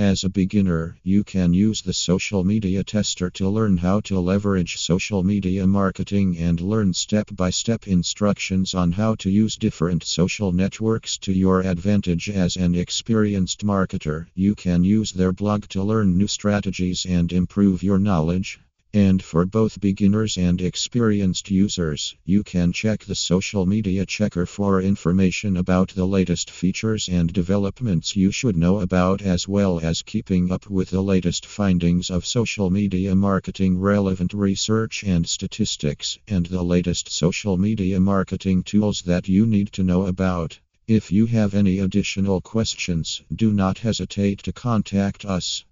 As a beginner, you can use the social media tester to learn how to leverage social media marketing and learn step by step instructions on how to use different social networks to your advantage as an experienced marketer. You can use their blog to learn new strategies and improve your knowledge. And for both beginners and experienced users, you can check the social media checker for information about the latest features and developments you should know about, as well as keeping up with the latest findings of social media marketing, relevant research and statistics, and the latest social media marketing tools that you need to know about. If you have any additional questions, do not hesitate to contact us.